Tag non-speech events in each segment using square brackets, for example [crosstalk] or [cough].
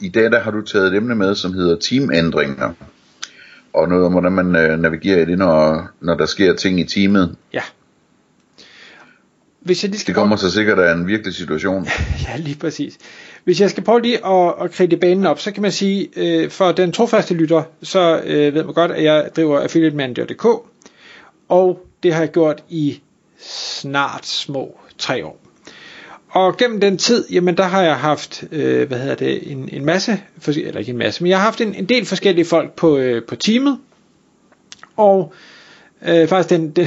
i dag der har du taget et emne med, som hedder teamændringer. Og noget om, hvordan man øh, navigerer i det, når, når der sker ting i teamet. Ja. Hvis jeg lige skal Det kommer så sikkert af en virkelig situation. [laughs] Ja, lige præcis. Hvis jeg skal prøve lige at, at kridte banen op, så kan man sige, øh, for den trofaste lytter, så øh, ved man godt, at jeg driver affiliatemanager.dk, og det har jeg gjort i snart små tre år. Og gennem den tid, jamen der har jeg haft, øh, hvad hedder det, en, en masse, eller ikke en masse, men jeg har haft en, en del forskellige folk på, øh, på teamet, og øh, faktisk den, den,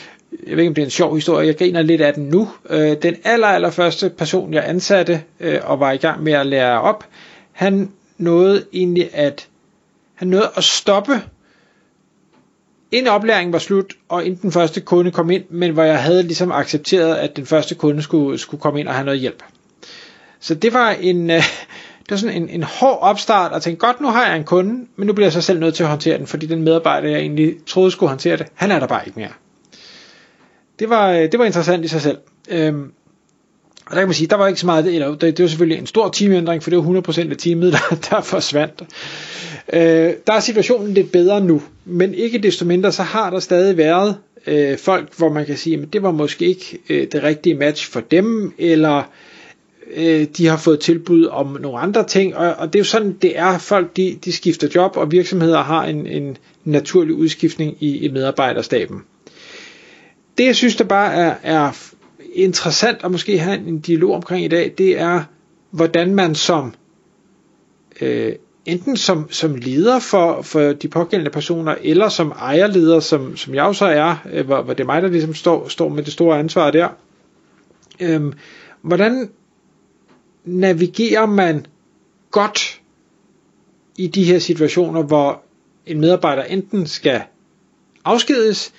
[laughs] jeg ved ikke om det er en sjov historie, jeg griner lidt af den nu. Øh, den aller, aller første person, jeg ansatte øh, og var i gang med at lære op, han nåede egentlig at, han nåede at stoppe, inden oplæringen var slut, og inden den første kunde kom ind, men hvor jeg havde ligesom accepteret, at den første kunde skulle, skulle komme ind og have noget hjælp. Så det var en, øh, det var sådan en, en hård opstart, og tænkte, godt, nu har jeg en kunde, men nu bliver jeg så selv nødt til at håndtere den, fordi den medarbejder, jeg egentlig troede skulle håndtere det, han er der bare ikke mere det var, øh, det var interessant i sig selv. Øhm, og der kan man sige, der var ikke så meget, eller det, det var selvfølgelig en stor teamændring, for det var 100% af teamet, [laughs] der, der forsvandt. Øh, der er situationen lidt bedre nu, men ikke desto mindre, så har der stadig været øh, folk, hvor man kan sige, at det var måske ikke øh, det rigtige match for dem, eller øh, de har fået tilbud om nogle andre ting, og, og det er jo sådan, det er, folk de, de skifter job, og virksomheder har en, en naturlig udskiftning i, i medarbejderstaben. Det jeg synes der bare er, er interessant at måske have en dialog omkring i dag, det er hvordan man som øh, enten som, som leder for, for de pågældende personer, eller som ejerleder, som, som jeg også er, øh, hvor, hvor det er mig, der ligesom står, står med det store ansvar der. Øh, hvordan navigerer man godt i de her situationer, hvor en medarbejder enten skal afskedes,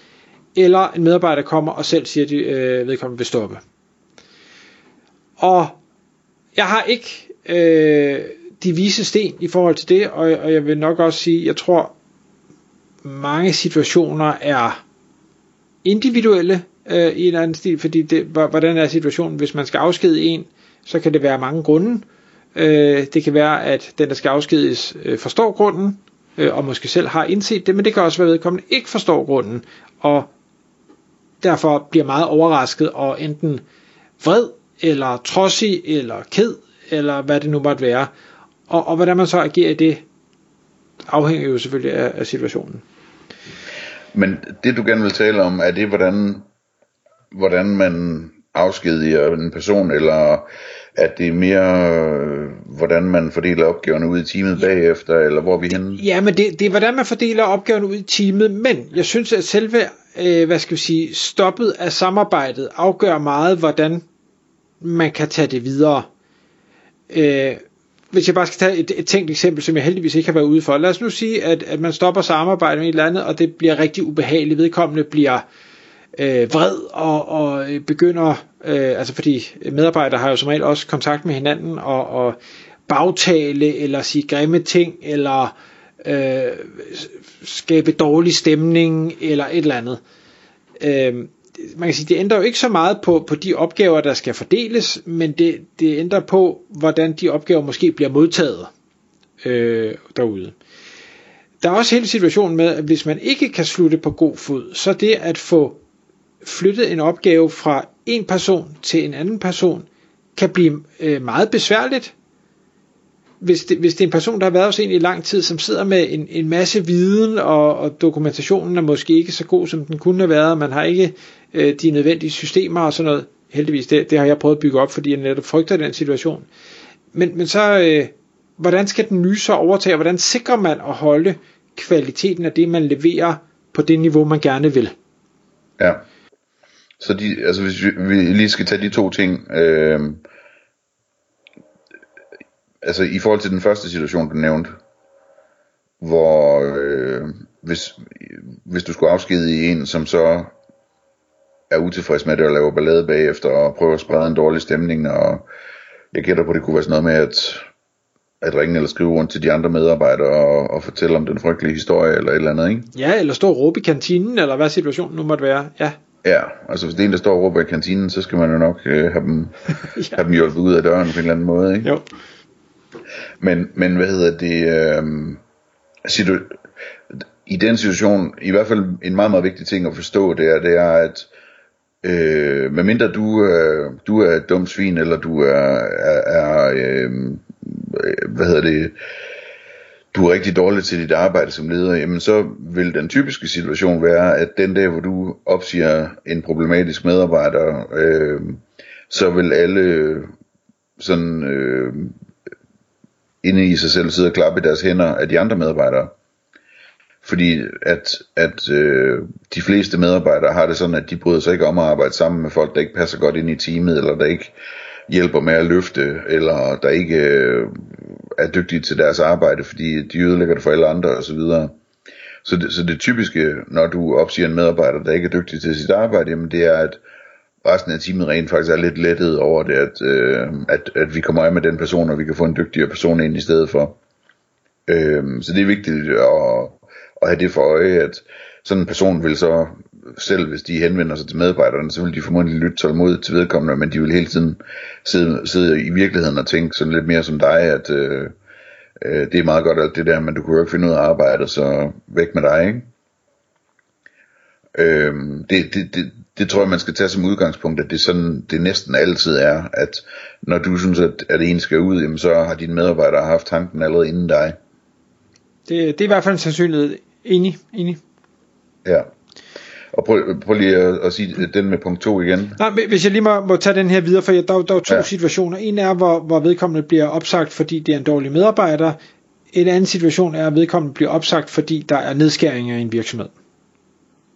eller en medarbejder kommer og selv siger, at de, øh, vedkommende vil stoppe. Og jeg har ikke øh, de vise sten i forhold til det, og, og jeg vil nok også sige, jeg tror, mange situationer er individuelle øh, i en anden stil, fordi det, hvordan er situationen, hvis man skal afskede en, så kan det være mange grunde. Øh, det kan være, at den, der skal afskedes, øh, forstår grunden, øh, og måske selv har indset det, men det kan også være, at vedkommende ikke forstår grunden, og derfor bliver meget overrasket og enten vred, eller trodsig, eller ked, eller hvad det nu måtte være. Og, og hvordan man så agerer i det, afhænger jo selvfølgelig af, af situationen. Men det du gerne vil tale om, er det hvordan, hvordan man afskediger en person, eller at det er mere, hvordan man fordeler opgaverne ud i teamet bagefter, eller hvor er vi henne? Ja, men det, det er, hvordan man fordeler opgaverne ud i teamet, men jeg synes, at selve, øh, hvad skal vi sige, stoppet af samarbejdet afgør meget, hvordan man kan tage det videre. Øh, hvis jeg bare skal tage et, et tænkt eksempel, som jeg heldigvis ikke har været ude for. Lad os nu sige, at, at man stopper samarbejdet med et eller andet, og det bliver rigtig ubehageligt. Vedkommende bliver øh, Øh, vred og, og øh, begynder, øh, altså fordi medarbejdere har jo som regel også kontakt med hinanden og, og bagtale eller sige grimme ting eller øh, skabe dårlig stemning eller et eller andet. Øh, man kan sige, det ændrer jo ikke så meget på, på de opgaver, der skal fordeles, men det, det ændrer på, hvordan de opgaver måske bliver modtaget øh, derude. Der er også hele situationen med, at hvis man ikke kan slutte på god fod, så det at få flyttet en opgave fra en person til en anden person, kan blive øh, meget besværligt. Hvis det, hvis det er en person, der har været hos en i lang tid, som sidder med en, en masse viden, og, og dokumentationen er måske ikke så god, som den kunne have været, man har ikke øh, de nødvendige systemer og sådan noget. Heldigvis, det, det har jeg prøvet at bygge op, fordi jeg netop frygter den situation. Men, men så, øh, hvordan skal den nye så overtage, hvordan sikrer man at holde kvaliteten af det, man leverer på det niveau, man gerne vil? Ja. Så de, altså hvis vi, vi lige skal tage de to ting, øh, altså i forhold til den første situation, du nævnte, hvor øh, hvis, hvis du skulle afskedige en, som så er utilfreds med det og laver ballade bagefter og prøver at sprede en dårlig stemning, og jeg gætter på, at det kunne være sådan noget med at, at ringe eller skrive rundt til de andre medarbejdere og, og fortælle om den frygtelige historie eller et eller andet, ikke? Ja, eller stå og råbe i kantinen, eller hvad situationen nu måtte være. Ja, Ja, altså hvis det er en, der står og råber i kantinen, så skal man jo nok øh, have, dem, Ja. [laughs] have dem hjulpet ud af døren på en eller anden måde, ikke? jo. Men, men hvad hedder det, øh, situ- i den situation, i hvert fald en meget, meget vigtig ting at forstå, det er, det er at øh, medmindre du, øh, du er et dumt svin, eller du er, er, er øh, hvad hedder det, du er rigtig dårlig til dit arbejde som leder, jamen så vil den typiske situation være, at den dag, hvor du opsiger en problematisk medarbejder, øh, så vil alle sådan øh, inde i sig selv sidde og klappe i deres hænder af de andre medarbejdere. Fordi at, at øh, de fleste medarbejdere har det sådan, at de bryder sig ikke om at arbejde sammen med folk, der ikke passer godt ind i teamet, eller der ikke hjælper med at løfte, eller der ikke øh, er dygtige til deres arbejde, fordi de ødelægger det for alle andre osv. Så det, så det typiske, når du opsiger en medarbejder, der ikke er dygtig til sit arbejde, jamen det er, at resten af teamet rent faktisk er lidt lettet over det, at, øh, at, at vi kommer af med den person, og vi kan få en dygtigere person ind i stedet for. Øh, så det er vigtigt at, at have det for øje, at sådan en person vil så, selv hvis de henvender sig til medarbejderne, så vil de formodentlig lytte tålmodigt til vedkommende, men de vil hele tiden sidde, sidde i virkeligheden og tænke sådan lidt mere som dig, at øh, øh, det er meget godt alt det der, men du kan jo ikke finde ud af arbejdet, så væk med dig, ikke? Øhm, det, det, det, det tror jeg, man skal tage som udgangspunkt, at det sådan, det næsten altid er, at når du synes, at, at en skal ud, jamen, så har dine medarbejdere haft tanken allerede inden dig. Det, det er i hvert fald en sandsynlighed. Enig, enig. Ja. Og prøv, prøv lige at, at sige den med punkt 2 igen. Nej, hvis jeg lige må, må tage den her videre, for jeg- der, er der er to. Ja. situationer. En er, hvor, hvor vedkommende bliver opsagt, fordi det er en dårlig medarbejder. En anden situation er, at vedkommende bliver opsagt, fordi der er nedskæringer i en virksomhed.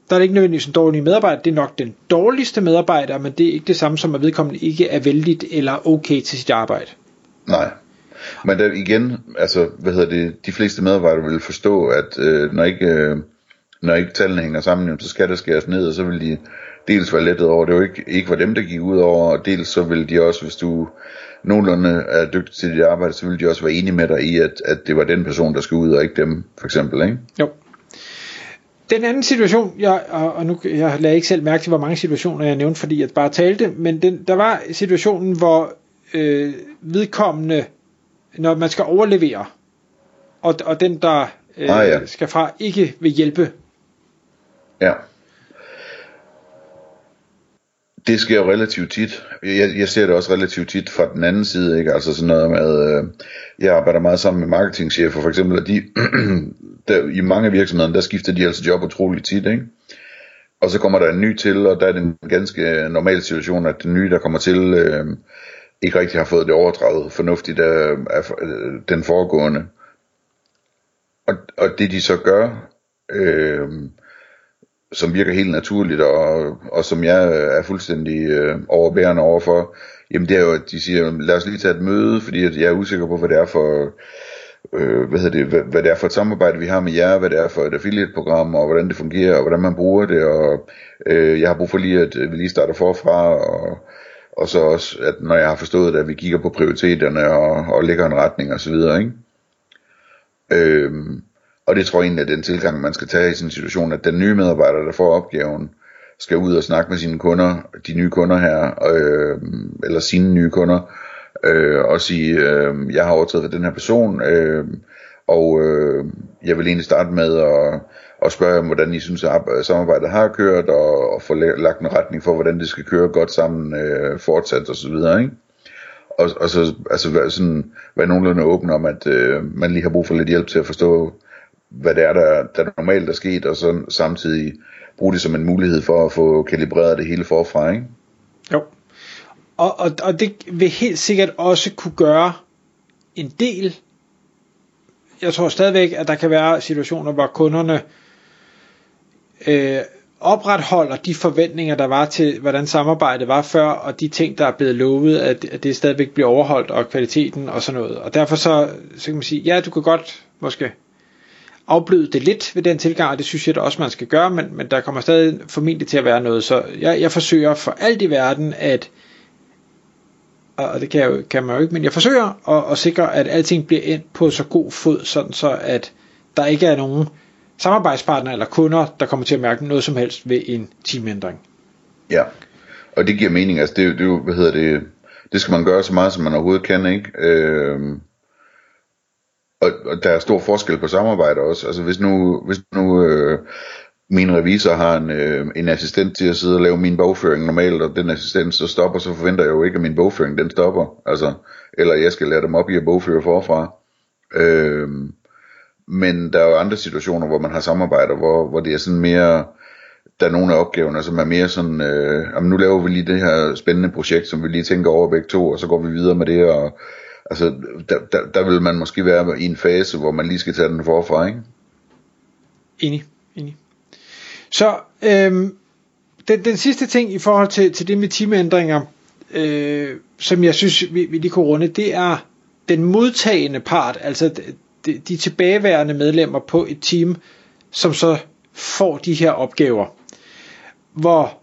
Der er det ikke nødvendigvis en dårlig medarbejder, det er nok den dårligste medarbejder, men det er ikke det samme som, at vedkommende ikke er vældigt eller okay til sit arbejde. Nej. Men der igen, altså, hvad hedder det, de fleste medarbejdere vil forstå, at øh, når ikke, øh, når ikke tallene hænger sammen, jamen, så skal der skæres ned, og så vil de dels være lettet over, det var ikke, ikke var dem, der gik ud over, og dels så vil de også, hvis du nogenlunde er dygtig til dit arbejde, så vil de også være enige med dig i, at, at det var den person, der skulle ud, og ikke dem, for eksempel, ikke? Jo. Den anden situation, jeg, og, og nu jeg lagde ikke selv mærke til, hvor mange situationer jeg nævnte, fordi jeg bare talte, men den, der var situationen, hvor øh, vedkommende, når man skal overlevere, og, og den, der øh, Ah, ja. skal fra, ikke vil hjælpe. Ja. Det sker jo relativt tit. Jeg, jeg ser det også relativt tit fra den anden side, ikke? Altså sådan noget med, øh, jeg arbejder meget sammen med marketingchefer, for eksempel, og de, [clears throat] der, i mange af virksomhederne, der skifter de altså job utroligt tit, ikke? Og så kommer der en ny til, og der er det en ganske normal situation, at den nye, der kommer til, øh, ikke rigtig har fået det overdraget fornuftigt af, af øh, den foregående. Og, og det de så gør, øh, som virker helt naturligt, og, og som jeg øh, er fuldstændig øh, overbærende overfor, jamen det er jo, at de siger, lad os lige tage et møde, fordi at jeg er usikker på, hvad det er for, øh, hvad, hedder det, hvad, hvad det er for et samarbejde, vi har med jer, hvad det er for et affiliate-program, og hvordan det fungerer, og hvordan man bruger det, og øh, jeg har brug for lige, at vi lige starter forfra, og, og så også, at når jeg har forstået det, at vi kigger på prioriteterne, og, og lægger en retning, og så videre, ikke? Øhm, og det tror jeg egentlig er den tilgang, man skal tage i sådan en situation, at den nye medarbejder, der får opgaven, skal ud og snakke med sine kunder, de nye kunder her, øh, eller sine nye kunder, øh, og sige, øh, jeg har overtaget for den her person, øh, og øh, jeg vil egentlig starte med at, at spørge om, hvordan I synes, at samarbejdet har kørt, og, og få lagt en retning for, hvordan det skal køre godt sammen øh, fortsat, og videre, ikke? Og, og så altså, være, sådan, være nogenlunde åben om, at øh, man lige har brug for lidt hjælp til at forstå, hvad det er, der, der normalt er sket, og så samtidig bruge det som en mulighed for at få kalibreret det hele forfra, ikke? Jo. Og, og, og det vil helt sikkert også kunne gøre en del. Jeg tror stadigvæk, at der kan være situationer, hvor kunderne øh, opretholder de forventninger, der var til, hvordan samarbejdet var før, og de ting, der er blevet lovet, at, at det stadigvæk bliver overholdt, og kvaliteten og sådan noget. Og derfor så, så kan man sige, ja, du kan godt måske afbløde det lidt ved den tilgang, og det synes jeg da også, man skal gøre, men, men der kommer stadig formentlig til at være noget, så jeg, jeg forsøger for alt i verden at og det kan, jeg, kan man jo ikke, men jeg forsøger at, at sikre, at alting bliver ind på så god fod, sådan så at der ikke er nogen samarbejdspartnere eller kunder, der kommer til at mærke noget som helst ved en teamændring. Ja, og det giver mening, altså det, det, hvad hedder det, det skal man gøre så meget, som man overhovedet kan, ikke? Øh, og, og der er stor forskel på samarbejde også, altså hvis nu, hvis nu øh, min revisor har en, øh, en assistent til at sidde og lave min bogføring normalt, og den assistent så stopper, så forventer jeg jo ikke, at min bogføring den stopper. Altså, eller jeg skal lære dem op i at bogføre forfra. Øh, men der er jo andre situationer, hvor man har samarbejder, hvor, hvor det er sådan mere, der er nogle af opgaverne, som er mere sådan, øh, jamen nu laver vi lige det her spændende projekt, som vi lige tænker over begge to, og så går vi videre med det, og altså, der, der, der vil man måske være i en fase, hvor man lige skal tage den forfra, ikke? Enig, enig. Så øhm, den, den sidste ting i forhold til, til det med teamændringer, øh, som jeg synes, vi, vi lige kunne runde, det er den modtagende part, altså de, de tilbageværende medlemmer på et team, som så får de her opgaver. Hvor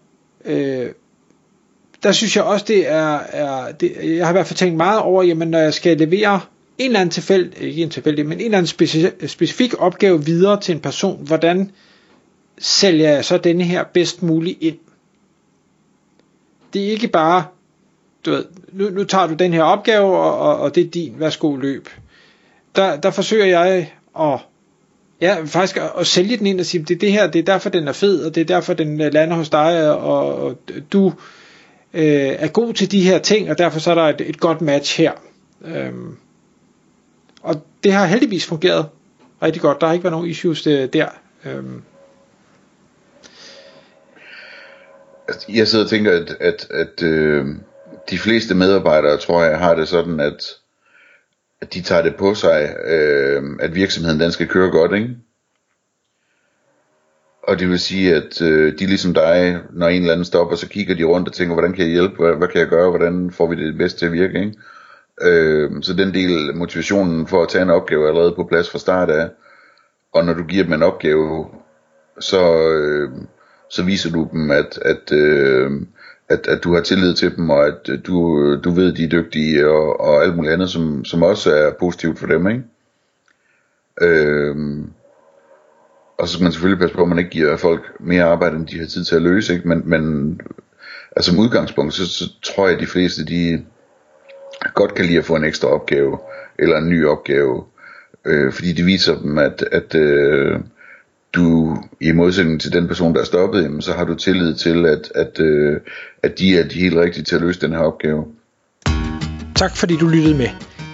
øh, der synes jeg også, det er, er det, jeg har i hvert fald tænkt meget over, jamen når jeg skal levere en eller anden tilfælde, ikke en tilfældig, men en eller anden speci- specifik opgave videre til en person, hvordan sælger jeg så denne her bedst muligt ind. Det er ikke bare, du ved, nu, nu tager du den her opgave, og, og, og det er din, værsgo løb. Der, der forsøger jeg at, ja, faktisk at, at sælge den ind og sige, det er det her, det er derfor den er fed, og det er derfor den øh, lander hos dig, og, og du øh, er god til de her ting, og derfor så er der et, et godt match her. Øhm, og det har heldigvis fungeret rigtig godt. Der har ikke været nogen issues der. der. Øhm, jeg sidder og tænker, at, at, at øh, de fleste medarbejdere, tror jeg, har det sådan, at, at de tager det på sig, øh, at virksomheden den skal køre godt, ikke? Og det vil sige, at øh, de ligesom dig, når en eller anden stopper, så kigger de rundt og tænker, hvordan kan jeg hjælpe, hvad, hvad kan jeg gøre, hvordan får vi det bedst til at virke, ikke? Øh, så den del motivationen for at tage en opgave er allerede på plads fra start af. Og når du giver dem en opgave, så, øh, så viser du dem, at, at, øh, at, at du har tillid til dem, og at øh, du, øh, du ved, de er dygtige, og, og alt muligt andet, som, som også er positivt for dem, ikke? Øh, og så skal man selvfølgelig passe på, at man ikke giver folk mere arbejde, end de har tid til at løse, ikke? Men, men altså som udgangspunkt, så, så tror jeg, at de fleste, de godt kan lide at få en ekstra opgave, eller en ny opgave, øh, fordi det viser dem, at, at øh, du i modsætning til den person, der er stoppet, jamen, så har du tillid til, at, at, øh, at de er de helt rigtige til at løse den her opgave. Tak fordi du lyttede med.